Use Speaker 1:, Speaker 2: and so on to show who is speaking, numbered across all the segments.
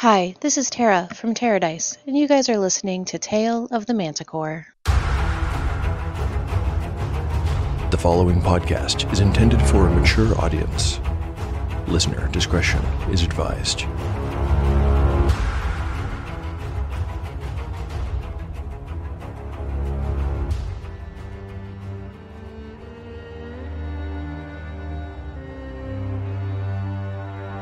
Speaker 1: Hi, this is Tara from Terradice, and you guys are listening to Tale of the Manticore.
Speaker 2: The following podcast is intended for a mature audience. Listener discretion is advised.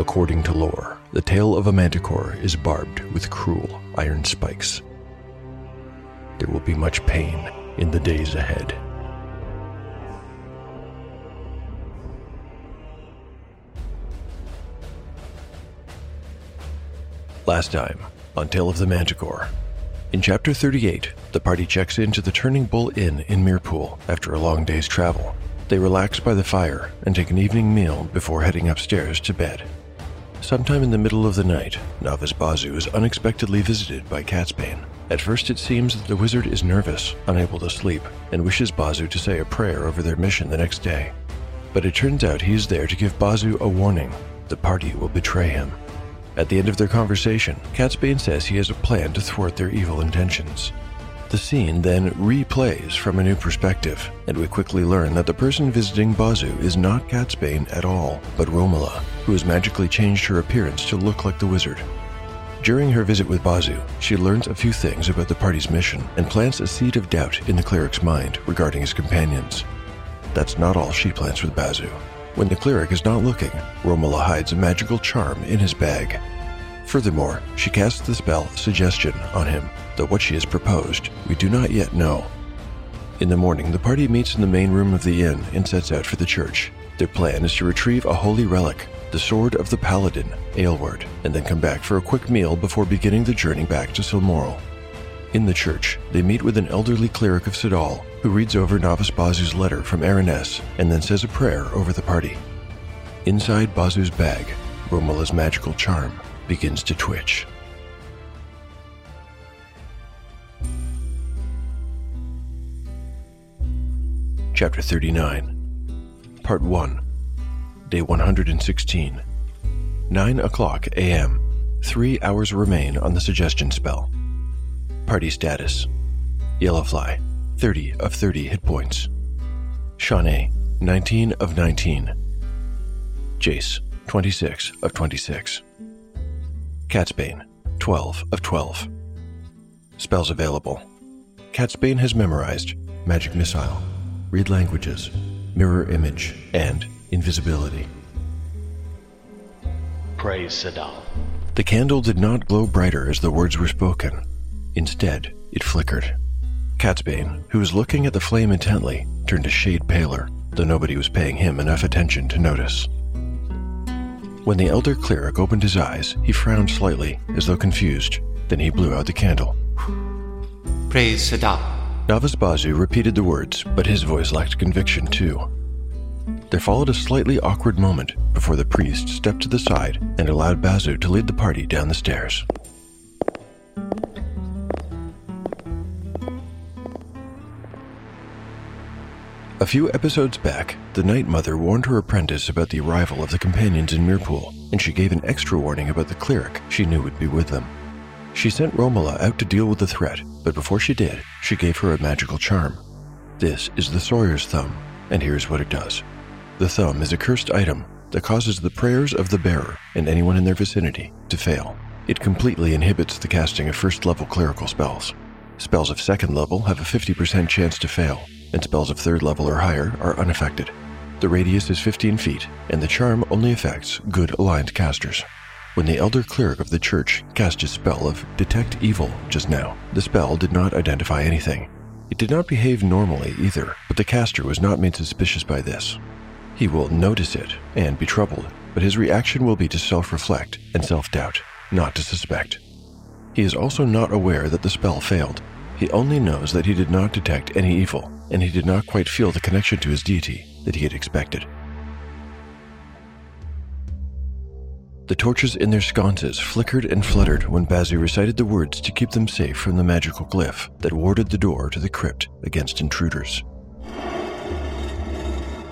Speaker 2: According to lore, the tail of a manticore is barbed with cruel iron spikes. There will be much pain in the days ahead. Last time on Tale of the Manticore. In Chapter 38, the party checks into the Turning Bull Inn in Mirpool after a long day's travel. They relax by the fire and take an evening meal before heading upstairs to bed. Sometime in the middle of the night, Novice Bazu is unexpectedly visited by Catsbane. At first, it seems that the wizard is nervous, unable to sleep, and wishes Bazu to say a prayer over their mission the next day. But it turns out he is there to give Bazu a warning the party will betray him. At the end of their conversation, Catsbane says he has a plan to thwart their evil intentions. The scene then replays from a new perspective, and we quickly learn that the person visiting Bazu is not Catsbane at all, but Romola, who has magically changed her appearance to look like the wizard. During her visit with Bazu, she learns a few things about the party's mission and plants a seed of doubt in the cleric's mind regarding his companions. That's not all she plants with Bazu. When the cleric is not looking, Romola hides a magical charm in his bag. Furthermore, she casts the spell Suggestion on him, though what she has proposed, we do not yet know. In the morning, the party meets in the main room of the inn and sets out for the church. Their plan is to retrieve a holy relic, the sword of the paladin, Aylward, and then come back for a quick meal before beginning the journey back to Silmoral. In the church, they meet with an elderly cleric of Sidal who reads over Novice Bazu's letter from Araness and then says a prayer over the party. Inside Bazu's bag, Romola's magical charm begins to twitch. Chapter 39, Part 1, Day 116. 9 o'clock a.m. Three hours remain on the suggestion spell. Party status Yellowfly, 30 of 30 hit points. Shawnee, 19 of 19. Jace, 26 of 26. Catsbane, 12 of 12. Spells available. Catsbane has memorized Magic Missile, Read Languages, Mirror Image, and Invisibility.
Speaker 3: Praise Sidal.
Speaker 2: The candle did not glow brighter as the words were spoken. Instead, it flickered. Catsbane, who was looking at the flame intently, turned a shade paler, though nobody was paying him enough attention to notice. When the elder cleric opened his eyes, he frowned slightly, as though confused. Then he blew out the candle.
Speaker 4: Praise Sidal.
Speaker 2: Novice Bazu repeated the words, but his voice lacked conviction too. There followed a slightly awkward moment before the priest stepped to the side and allowed Bazu to lead the party down the stairs. A few episodes back, the Night Mother warned her apprentice about the arrival of the companions in Mirpool, and she gave an extra warning about the cleric she knew would be with them. She sent Romola out to deal with the threat, but before she did, she gave her a magical charm. This is the Sawyer's Thumb, and here's what it does. The thumb is a cursed item that causes the prayers of the bearer and anyone in their vicinity to fail. It completely inhibits the casting of first level clerical spells. Spells of second level have a 50% chance to fail, and spells of third level or higher are unaffected. The radius is 15 feet, and the charm only affects good aligned casters. When the elder cleric of the church cast his spell of Detect Evil just now, the spell did not identify anything. It did not behave normally either, but the caster was not made suspicious by this. He will notice it and be troubled, but his reaction will be to self reflect and self doubt, not to suspect. He is also not aware that the spell failed. He only knows that he did not detect any evil, and he did not quite feel the connection to his deity that he had expected. The torches in their sconces flickered and fluttered when Bazu recited the words to keep them safe from the magical glyph that warded the door to the crypt against intruders.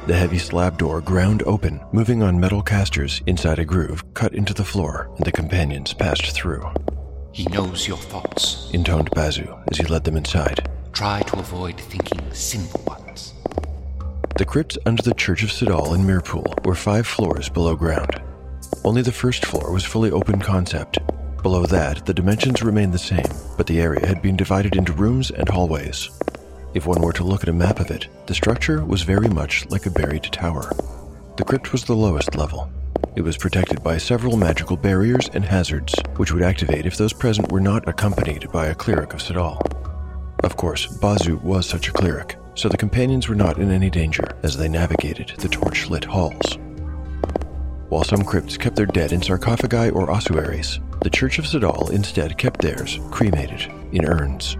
Speaker 2: The heavy slab door ground open, moving on metal casters inside a groove cut into the floor, and the companions passed through.
Speaker 4: He knows your thoughts.
Speaker 2: Intoned Bazu as he led them inside.
Speaker 4: Try to avoid thinking simple ones.
Speaker 2: The crypts under the Church of Sidal in Mirpool were five floors below ground. Only the first floor was fully open concept. Below that, the dimensions remained the same, but the area had been divided into rooms and hallways. If one were to look at a map of it, the structure was very much like a buried tower. The crypt was the lowest level. It was protected by several magical barriers and hazards, which would activate if those present were not accompanied by a cleric of Sidal. Of course, Bazu was such a cleric, so the companions were not in any danger as they navigated the torch lit halls. While some crypts kept their dead in sarcophagi or ossuaries, the Church of Sidal instead kept theirs cremated in urns,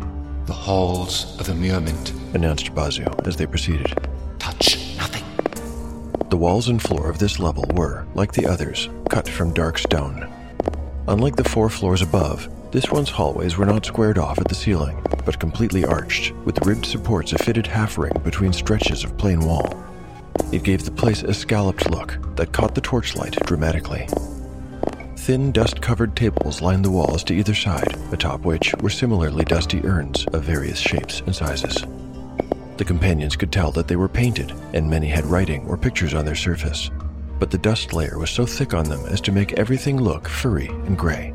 Speaker 4: The halls of the Immurement.
Speaker 2: announced Bazu as they proceeded.
Speaker 4: Touch nothing.
Speaker 2: The walls and floor of this level were, like the others, cut from dark stone. Unlike the four floors above, this one's hallways were not squared off at the ceiling, but completely arched, with ribbed supports a fitted half ring between stretches of plain wall. It gave the place a scalloped look that caught the torchlight dramatically. Thin, dust covered tables lined the walls to either side, atop which were similarly dusty urns of various shapes and sizes. The companions could tell that they were painted, and many had writing or pictures on their surface. But the dust layer was so thick on them as to make everything look furry and gray.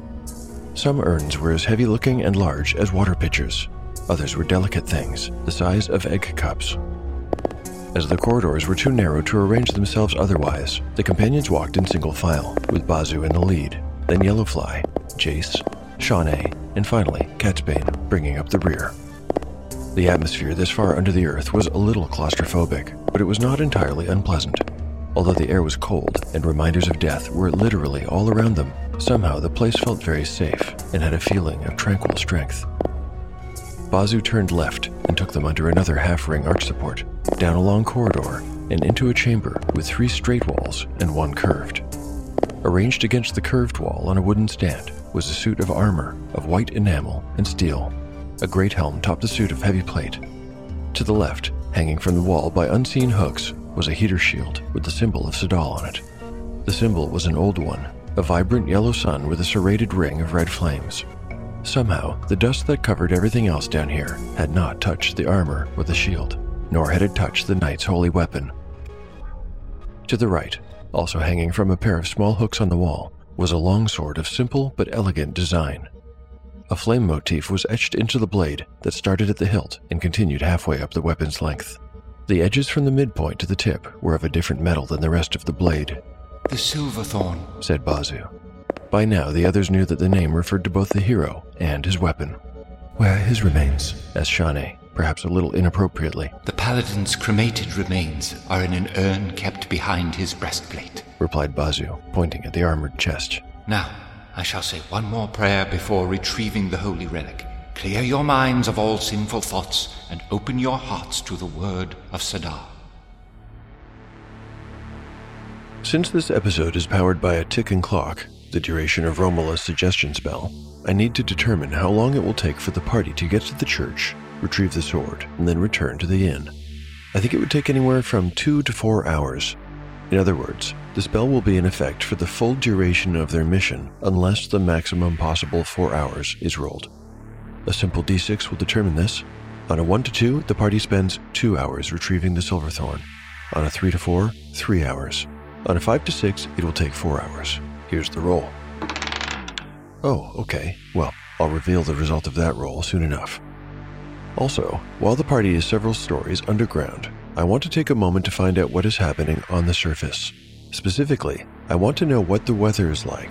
Speaker 2: Some urns were as heavy looking and large as water pitchers. Others were delicate things, the size of egg cups. As the corridors were too narrow to arrange themselves otherwise, the companions walked in single file, with Bazu in the lead, then Yellowfly, Jace, Shawnee, and finally Catsbane bringing up the rear. The atmosphere this far under the earth was a little claustrophobic, but it was not entirely unpleasant. Although the air was cold and reminders of death were literally all around them, somehow the place felt very safe and had a feeling of tranquil strength. Bazu turned left and took them under another half ring arch support, down a long corridor, and into a chamber with three straight walls and one curved. Arranged against the curved wall on a wooden stand was a suit of armor of white enamel and steel. A great helm topped the suit of heavy plate. To the left, hanging from the wall by unseen hooks, was a heater shield with the symbol of Sidal on it. The symbol was an old one, a vibrant yellow sun with a serrated ring of red flames. Somehow, the dust that covered everything else down here had not touched the armor or the shield, nor had it touched the knight's holy weapon. To the right, also hanging from a pair of small hooks on the wall, was a longsword of simple but elegant design. A flame motif was etched into the blade that started at the hilt and continued halfway up the weapon's length. The edges from the midpoint to the tip were of a different metal than the rest of the blade,
Speaker 4: The Silverthorn.
Speaker 2: said Bazu. By now, the others knew that the name referred to both the hero and his weapon. Where are his remains? asked Shawnee, perhaps a little inappropriately,
Speaker 4: The paladin's cremated remains are in an urn kept behind his breastplate.
Speaker 2: replied Bazu, pointing at the armored chest.
Speaker 4: Now, I shall say one more prayer before retrieving the holy relic. Clear your minds of all sinful thoughts and open your hearts to the word of Sadar.
Speaker 2: Since this episode is powered by a ticking clock, the duration of Romola's suggestion spell, I need to determine how long it will take for the party to get to the church, retrieve the sword, and then return to the inn. I think it would take anywhere from two to four hours. In other words, the spell will be in effect for the full duration of their mission unless the maximum possible four hours is rolled. A simple d6 will determine this. On a 1 to 2, the party spends 2 hours retrieving the Silverthorn. On a 3 to 4, 3 hours. On a 5 to 6, it will take 4 hours. Here's the roll. Oh, okay. Well, I'll reveal the result of that roll soon enough. Also, while the party is several stories underground, I want to take a moment to find out what is happening on the surface. Specifically, I want to know what the weather is like.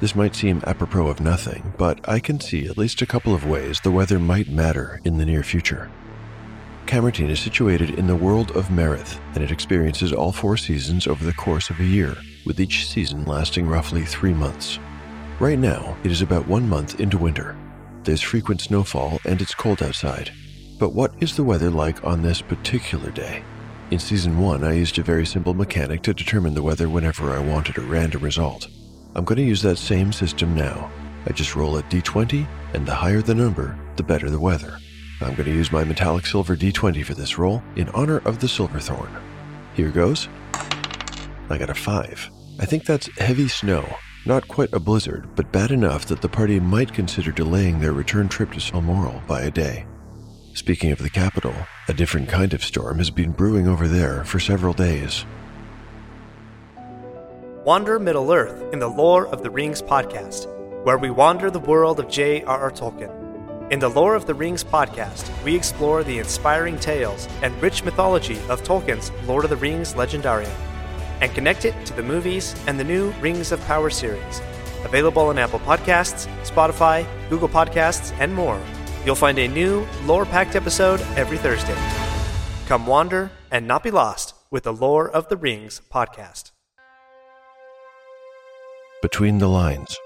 Speaker 2: This might seem apropos of nothing, but I can see at least a couple of ways the weather might matter in the near future. Camertine is situated in the world of Merith, and it experiences all four seasons over the course of a year, with each season lasting roughly three months. Right now, it is about one month into winter. there's frequent snowfall, and it's cold outside. But what is the weather like on this particular day? In Season 1, I used a very simple mechanic to determine the weather whenever I wanted a random result. I'm going to use that same system now. I just roll a d20, and the higher the number, the better the weather. I'm going to use my metallic silver d20 for this roll in honor of the Silverthorn. Here goes. I got a 5. I think that's heavy snow. Not quite a blizzard, but bad enough that the party might consider delaying their return trip to Silmoral by a day. Speaking of the capital, a different kind of storm has been brewing over there for several days.
Speaker 3: Wander Middle Earth in the Lore of the Rings podcast, where we wander the world of J.R.R. Tolkien. In the Lore of the Rings podcast, we explore the inspiring tales and rich mythology of Tolkien's Lord of the Rings legendarium and connect it to the movies and the new Rings of Power series. Available on Apple Podcasts, Spotify, Google Podcasts, and more. You'll find a new lore packed episode every Thursday. Come wander and not be lost with the Lore of the Rings podcast.
Speaker 2: Between the Lines.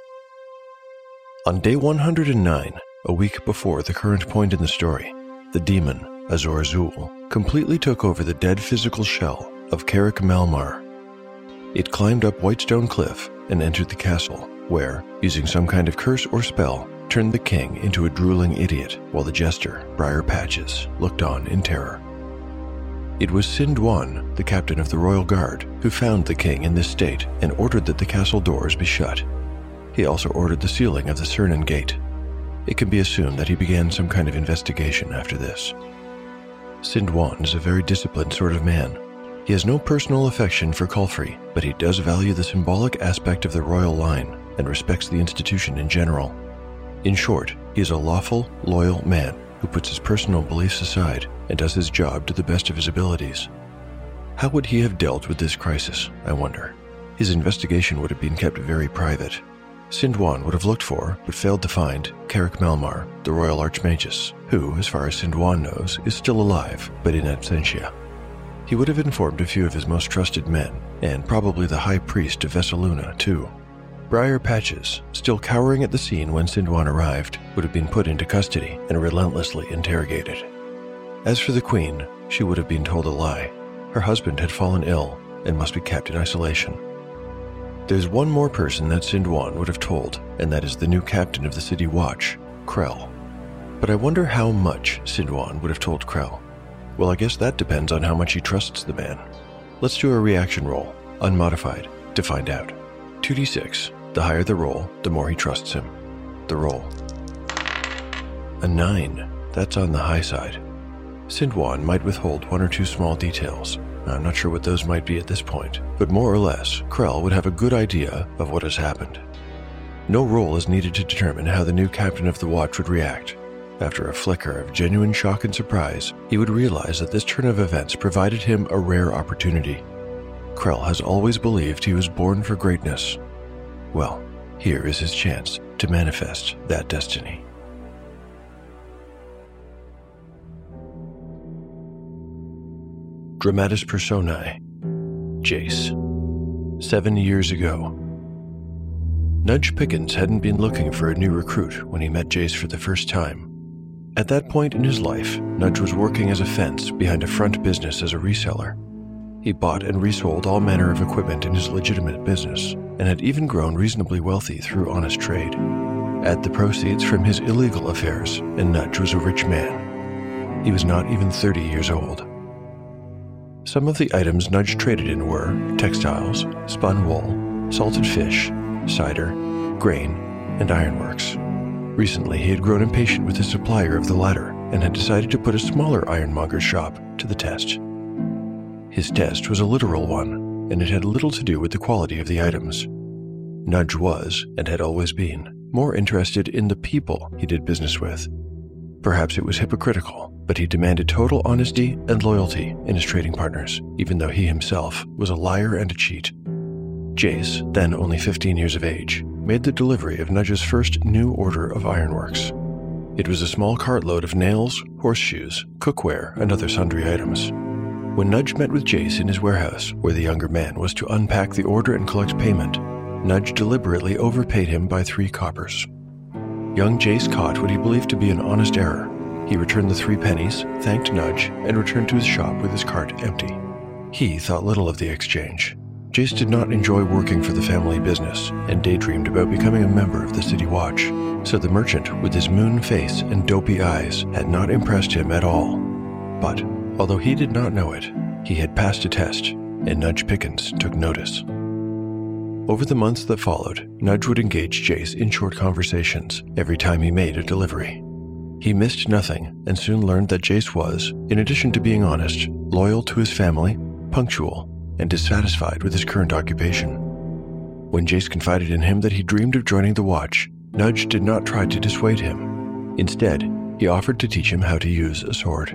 Speaker 2: On day 109, a week before the current point in the story, the demon, Azor Zul, completely took over the dead physical shell of Carrick Malmar. It climbed up Whitestone Cliff and entered the castle, where, using some kind of curse or spell, turned the king into a drooling idiot while the jester, Briar Patches, looked on in terror. It was Sinduan, the captain of the royal guard, who found the king in this state and ordered that the castle doors be shut. He also ordered the sealing of the Cernan Gate. It can be assumed that he began some kind of investigation after this. Sinduan is a very disciplined sort of man. He has no personal affection for Culfrey, but he does value the symbolic aspect of the royal line and respects the institution in general. In short, he is a lawful, loyal man who puts his personal beliefs aside and does his job to the best of his abilities. How would he have dealt with this crisis, I wonder? His investigation would have been kept very private. Sinduan would have looked for, but failed to find, Carrick Malmar, the Royal Archmagus, who, as far as Sinduan knows, is still alive, but in absentia. He would have informed a few of his most trusted men, and probably the High Priest of Vesaluna, too. Briar Patches, still cowering at the scene when Sinduan arrived, would have been put into custody and relentlessly interrogated. As for the Queen, she would have been told a lie. Her husband had fallen ill and must be kept in isolation. There's one more person that Sinduan would have told, and that is the new captain of the City Watch, Krell. But I wonder how much Sinduan would have told Krell. Well, I guess that depends on how much he trusts the man. Let's do a reaction roll, unmodified, to find out. 2d6. The higher the roll, the more he trusts him. The roll. A 9. That's on the high side. Sinduan might withhold one or two small details. I'm not sure what those might be at this point, but more or less, Krell would have a good idea of what has happened. No roll is needed to determine how the new captain of the watch would react. After a flicker of genuine shock and surprise, he would realize that this turn of events provided him a rare opportunity. Krell has always believed he was born for greatness. Well, here is his chance to manifest that destiny. Dramatis Personae Jace. Seven years ago. Nudge Pickens hadn't been looking for a new recruit when he met Jace for the first time. At that point in his life, Nudge was working as a fence behind a front business as a reseller. He bought and resold all manner of equipment in his legitimate business, and had even grown reasonably wealthy through honest trade. Add the proceeds from his illegal affairs, and Nudge was a rich man. He was not even 30 years old. Some of the items Nudge traded in were textiles, spun wool, salted fish, cider, grain, and ironworks. Recently, he had grown impatient with his supplier of the latter and had decided to put a smaller ironmonger's shop to the test. His test was a literal one, and it had little to do with the quality of the items. Nudge was, and had always been, more interested in the people he did business with. Perhaps it was hypocritical, but he demanded total honesty and loyalty in his trading partners, even though he himself was a liar and a cheat. Jace, then only 15 years of age, made the delivery of Nudge's first new order of ironworks. It was a small cartload of nails, horseshoes, cookware, and other sundry items. When Nudge met with Jace in his warehouse, where the younger man was to unpack the order and collect payment, Nudge deliberately overpaid him by three coppers. young Jace caught what he believed to be an honest error. He returned the three pennies, thanked Nudge, and returned to his shop with his cart empty. He thought little of the exchange. Jace did not enjoy working for the family business and daydreamed about becoming a member of the City Watch, so the merchant with his moon face and dopey eyes had not impressed him at all. But, although he did not know it, he had passed a test, and Nudge Pickens took notice. Over the months that followed, Nudge would engage Jace in short conversations every time he made a delivery. He missed nothing and soon learned that Jace was, in addition to being honest, loyal to his family, punctual, and dissatisfied with his current occupation. When Jace confided in him that he dreamed of joining the Watch, Nudge did not try to dissuade him. Instead, he offered to teach him how to use a sword.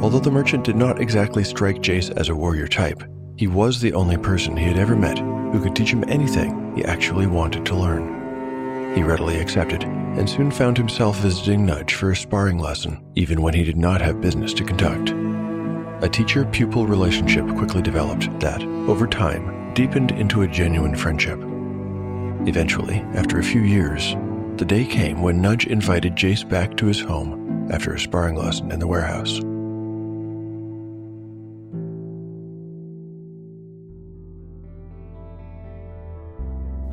Speaker 2: Although the merchant did not exactly strike Jace as a warrior type, he was the only person he had ever met who could teach him anything he actually wanted to learn. He readily accepted and soon found himself visiting Nudge for a sparring lesson, even when he did not have business to conduct. A teacher pupil relationship quickly developed that, over time, deepened into a genuine friendship. Eventually, after a few years, the day came when Nudge invited Jace back to his home after a sparring lesson in the warehouse.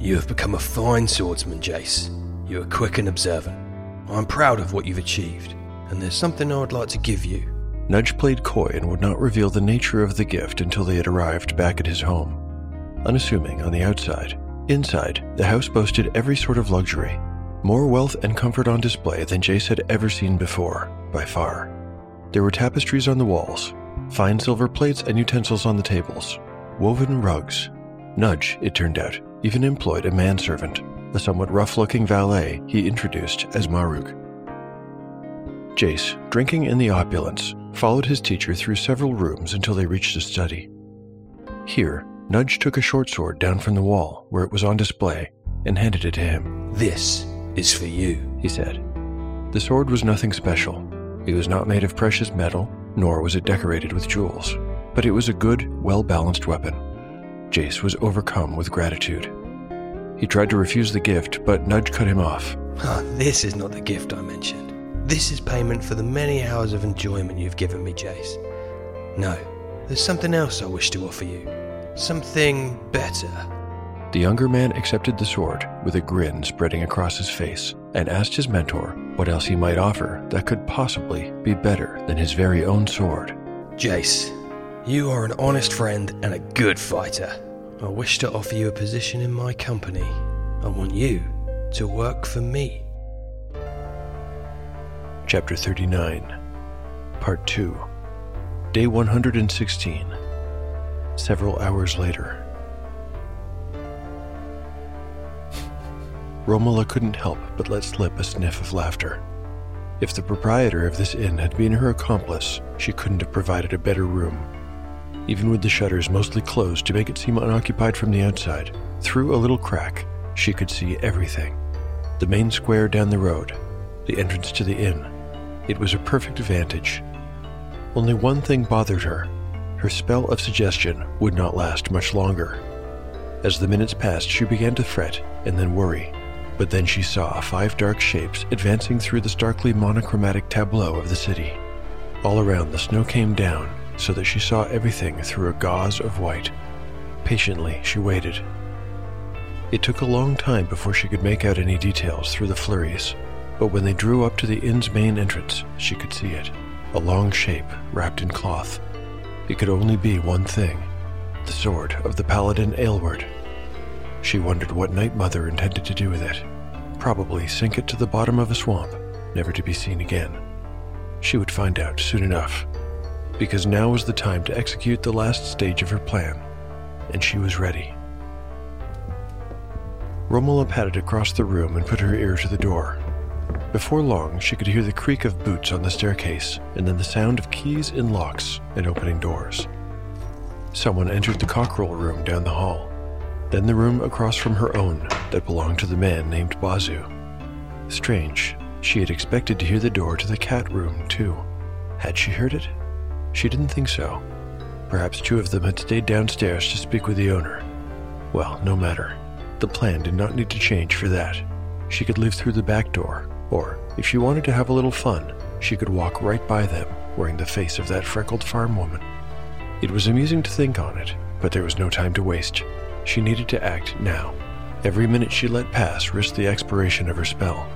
Speaker 5: You have become a fine swordsman, Jace. You are quick and observant. I'm proud of what you've achieved, and there's something I would like to give you.
Speaker 2: Nudge played coy and would not reveal the nature of the gift until they had arrived back at his home. Unassuming on the outside, inside, the house boasted every sort of luxury, more wealth and comfort on display than Jace had ever seen before, by far. There were tapestries on the walls, fine silver plates and utensils on the tables, woven rugs. Nudge, it turned out, even employed a manservant, a somewhat rough looking valet he introduced as Maruk. Jace, drinking in the opulence, followed his teacher through several rooms until they reached a study. Here, Nudge took a short sword down from the wall where it was on display and handed it to him.
Speaker 5: This is for you.
Speaker 2: He said. The sword was nothing special. It was not made of precious metal, nor was it decorated with jewels, but it was a good, well balanced weapon. Jace was overcome with gratitude. He tried to refuse the gift, but Nudge cut him off.
Speaker 5: Ah, this is not the gift I mentioned. This is payment for the many hours of enjoyment you've given me, Jace. No, there's something else I wish to offer you. Something better.
Speaker 2: The younger man accepted the sword with a grin spreading across his face and asked his mentor what else he might offer that could possibly be better than his very own sword.
Speaker 5: Jace, you are an honest friend and a good fighter. I wish to offer you a position in my company. I want you to work for me.
Speaker 2: Chapter 39, Part 2, Day 116. Several hours later. Romola couldn't help but let slip a sniff of laughter. If the proprietor of this inn had been her accomplice, she couldn't have provided a better room. Even with the shutters mostly closed to make it seem unoccupied from the outside, through a little crack, she could see everything. The main square down the road, the entrance to the inn. It was a perfect vantage. Only one thing bothered her. Her spell of suggestion would not last much longer. As the minutes passed, she began to fret and then worry. But then she saw five dark shapes advancing through the starkly monochromatic tableau of the city. All around, the snow came down so that she saw everything through a gauze of white. Patiently, she waited. It took a long time before she could make out any details through the flurries, but when they drew up to the inn's main entrance, she could see it a long shape wrapped in cloth. It could only be one thing the sword of the paladin Aylward. She wondered what Night Mother intended to do with it. Probably sink it to the bottom of a swamp, never to be seen again. She would find out soon enough, because now was the time to execute the last stage of her plan, and she was ready. Romola padded across the room and put her ear to the door. Before long, she could hear the creak of boots on the staircase, and then the sound of keys in locks and opening doors. Someone entered the cockerel room down the hall, then the room across from her own that belonged to the man named Bazu. Strange, she had expected to hear the door to the cat room, too. Had she heard it? She didn't think so. Perhaps two of them had stayed downstairs to speak with the owner. Well, no matter. The plan did not need to change for that. she could live through the back door, or if she wanted to have a little fun, she could walk right by them wearing the face of that freckled farm woman. It was amusing to think on it, but there was no time to waste. She needed to act now. Every minute she let pass risked the expiration of her spell.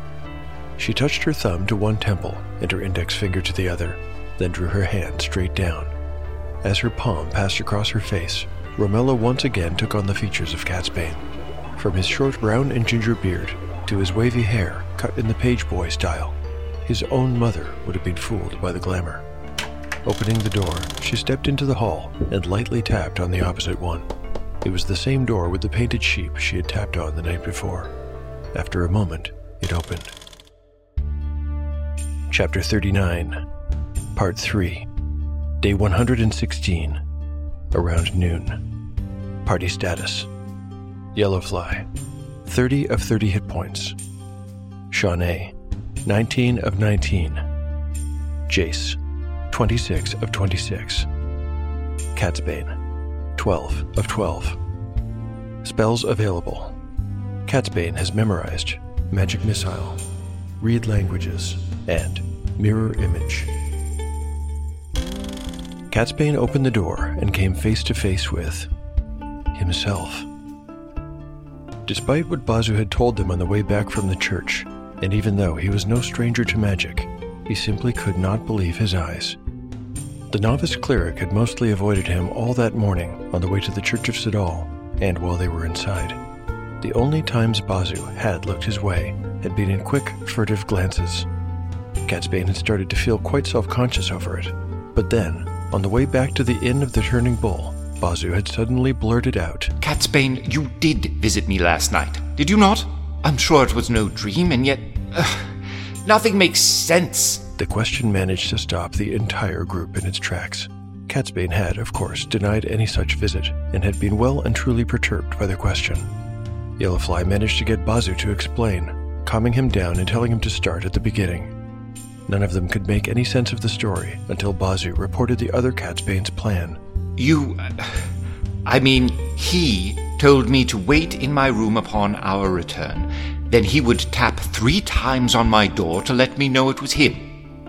Speaker 2: She touched her thumb to one temple and her index finger to the other, then drew her hand straight down. As her palm passed across her face, Romola once again took on the features of Catsbane. From his short brown and ginger beard to his wavy hair cut in the pageboy style, his own mother would have been fooled by the glamour. Opening the door, she stepped into the hall and lightly tapped on the opposite one. It was the same door with the painted sheep she had tapped on the night before. After a moment, it opened. Chapter 39, Part 3, Day 116, around noon. Party status Yellowfly, 30 of 30 hit points. Shawnee, 19 of 19. Jace, 26 of 26. Catsbane, 12 of 12. Spells available. Catsbane has memorized Magic Missile, Read Languages, and Mirror Image. Catsbane opened the door and came face to face with himself. Despite what Bazu had told them on the way back from the church, and even though he was no stranger to magic, he simply could not believe his eyes. The novice cleric had mostly avoided him all that morning on the way to the Church of Sidal and while they were inside. The only times Bazu had looked his way had been in quick, furtive glances. Catsbane had started to feel quite self conscious over it, but then, on the way back to the Inn of the Turning Bull, Bazu had suddenly blurted out,
Speaker 4: Catsbane, you did visit me last night, did you not? I'm sure it was no dream, and yet. Uh, nothing makes sense.
Speaker 2: The question managed to stop the entire group in its tracks. Catsbane had, of course, denied any such visit, and had been well and truly perturbed by the question. Yellowfly managed to get Bazu to explain, calming him down and telling him to start at the beginning. None of them could make any sense of the story until Bazu reported the other Catsbane's plan.
Speaker 4: You. I mean, he told me to wait in my room upon our return. Then he would tap three times on my door to let me know it was him.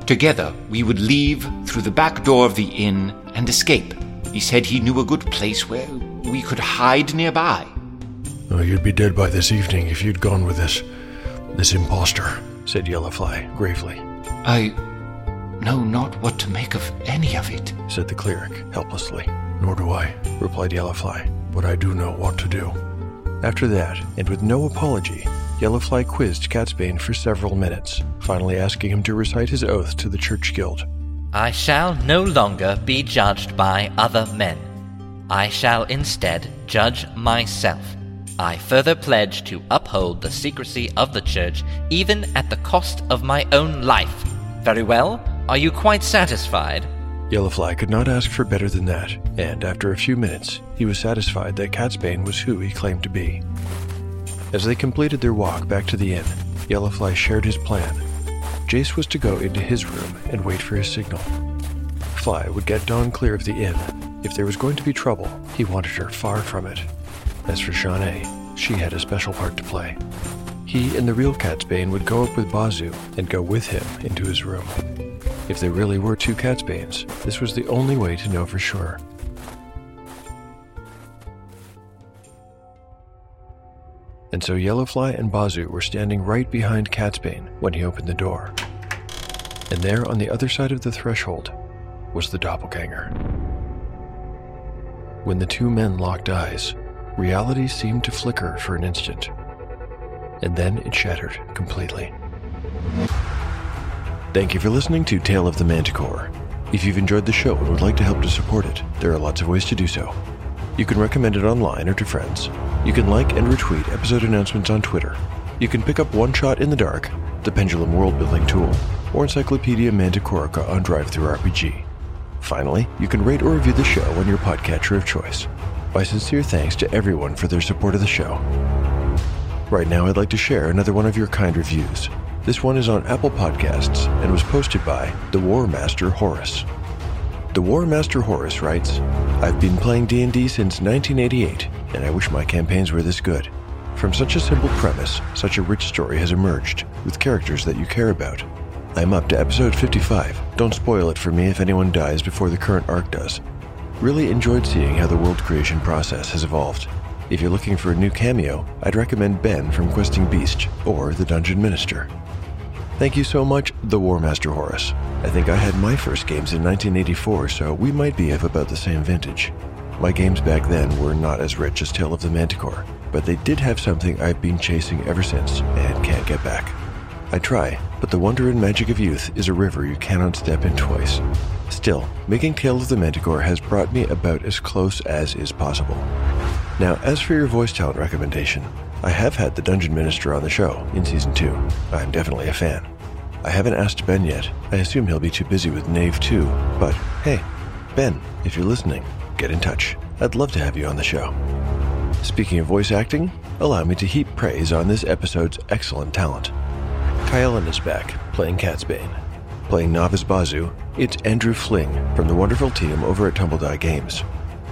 Speaker 4: Together, we would leave through the back door of the inn and escape. He said he knew a good place where we could hide nearby.
Speaker 2: Oh, you'd be dead by this evening if you'd gone with this. this impostor, said Yellowfly gravely.
Speaker 4: I know not what to make of any of it,
Speaker 2: said the cleric helplessly. Nor do I, replied Yellowfly, but I do know what to do. After that, and with no apology, Yellowfly quizzed Catsbane for several minutes, finally asking him to recite his oath to the Church Guild.
Speaker 6: I shall no longer be judged by other men. I shall instead judge myself. I further pledge to uphold the secrecy of the Church, even at the cost of my own life. Very well. Are you quite satisfied?
Speaker 2: Yellowfly could not ask for better than that, and after a few minutes, he was satisfied that Catsbane was who he claimed to be. As they completed their walk back to the inn, Yellowfly shared his plan. Jace was to go into his room and wait for his signal. Fly would get Dawn clear of the inn. If there was going to be trouble, he wanted her far from it. As for Shawnee, she had a special part to play. He and the real Catsbane would go up with Bazu and go with him into his room. If there really were two Catsbanes, this was the only way to know for sure. and so Yellowfly and Bazu were standing right behind Catsbane when he opened the door. And there on the other side of the threshold was the doppelganger. When the two men locked eyes, reality seemed to flicker for an instant, and then it shattered completely. Thank you for listening to Tale of the Manticore. If you've enjoyed the show and would like to help to support it, there are lots of ways to do so. You can recommend it online or to friends. You can like and retweet episode announcements on Twitter. You can pick up One Shot in the Dark, the Pendulum world building tool, or Encyclopedia Manticorica on DriveThruRPG. Finally, you can rate or review the show on your podcatcher of choice. My sincere thanks to everyone for their support of the show. Right now, I'd like to share another one of your kind reviews. This one is on Apple Podcasts and was posted by the War Master Horace. The War Master Horace writes, I've been playing D&D since 1988, and I wish my campaigns were this good. From such a simple premise, such a rich story has emerged, with characters that you care about. I'm up to episode 55. Don't spoil it for me if anyone dies before the current arc does. Really enjoyed seeing how the world creation process has evolved. If you're looking for a new cameo, I'd recommend Ben from Questing Beast or the Dungeon Minister. Thank you so much, the War Master Horace. I think I had my first games in 1984, so we might be of about the same vintage. My games back then were not as rich as Tale of the Manticore, but they did have something I've been chasing ever since and can't get back. I try, but the wonder and magic of youth is a river you cannot step in twice. Still, making Tale of the Manticore has brought me about as close as is possible. Now, as for your voice talent recommendation, I have had the Dungeon Minister on the show in season 2. I'm definitely a fan. I haven't asked Ben yet. I assume he'll be too busy with Knave 2, but hey, Ben, if you're listening, get in touch. I'd love to have you on the show. Speaking of voice acting, allow me to heap praise on this episode's excellent talent. Kyellen is back, playing Catsbane. Playing Novice Bazu, it's Andrew Fling from the wonderful team over at Tumbledie Games.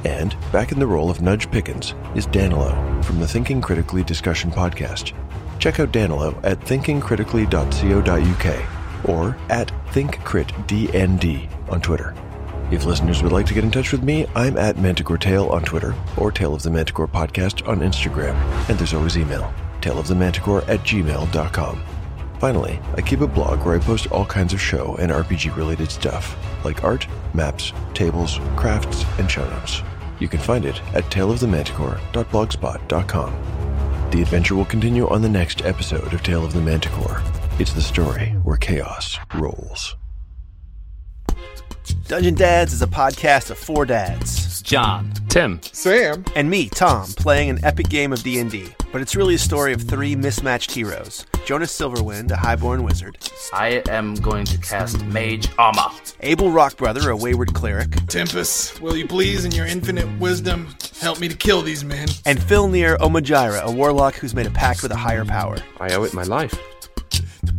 Speaker 2: And back in the role of Nudge Pickens is Danilo from the Thinking Critically discussion podcast. Check out Danilo at thinkingcritically.co.uk or at thinkcritdnd on Twitter. If listeners would like to get in touch with me, I'm at Manticore Tale on Twitter or Tale of the Manticore Podcast on Instagram. And there's always email, taleofthemanticore at gmail.com. Finally, I keep a blog where I post all kinds of show and RPG related stuff, like art, maps, tables, crafts, and show notes. You can find it at taleofthemanticore.blogspot.com. The adventure will continue on the next episode of Tale of the Manticore. It's the story where chaos rolls.
Speaker 3: Dungeon Dads is a podcast of four dads
Speaker 7: John.
Speaker 8: Tim.
Speaker 9: Sam.
Speaker 3: and me, Tom, playing an epic game of D&D. But it's really a story of three mismatched heroes. Jonas Silverwind, a highborn wizard.
Speaker 7: I am going to cast Mage Armor.
Speaker 3: Abel Rockbrother, a wayward cleric.
Speaker 9: Tempest, will you please, in your infinite wisdom, help me to kill these men?
Speaker 3: And Phil Near Omajira, a warlock who's made a pact with a higher power.
Speaker 8: I owe it my life.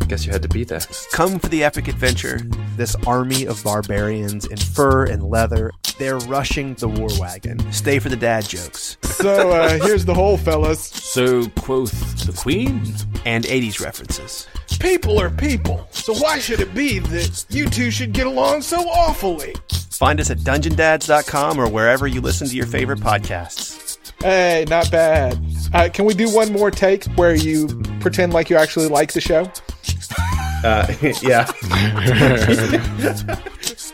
Speaker 8: Guess you had to be there.
Speaker 3: Come for the epic adventure. This army of barbarians in fur and leather, they're rushing the war wagon. Stay for the dad jokes
Speaker 9: So, uh, here's the whole, fellas.
Speaker 7: So quoth the Queen.
Speaker 3: and 80s references.
Speaker 9: People are people, so why should it be that you two should get along so awfully?
Speaker 3: Find us at dungeondads.com or wherever you listen to your favorite podcasts.
Speaker 9: Hey, not bad. Uh, can we do one more take where you pretend like you actually like the show?
Speaker 8: Uh, yeah.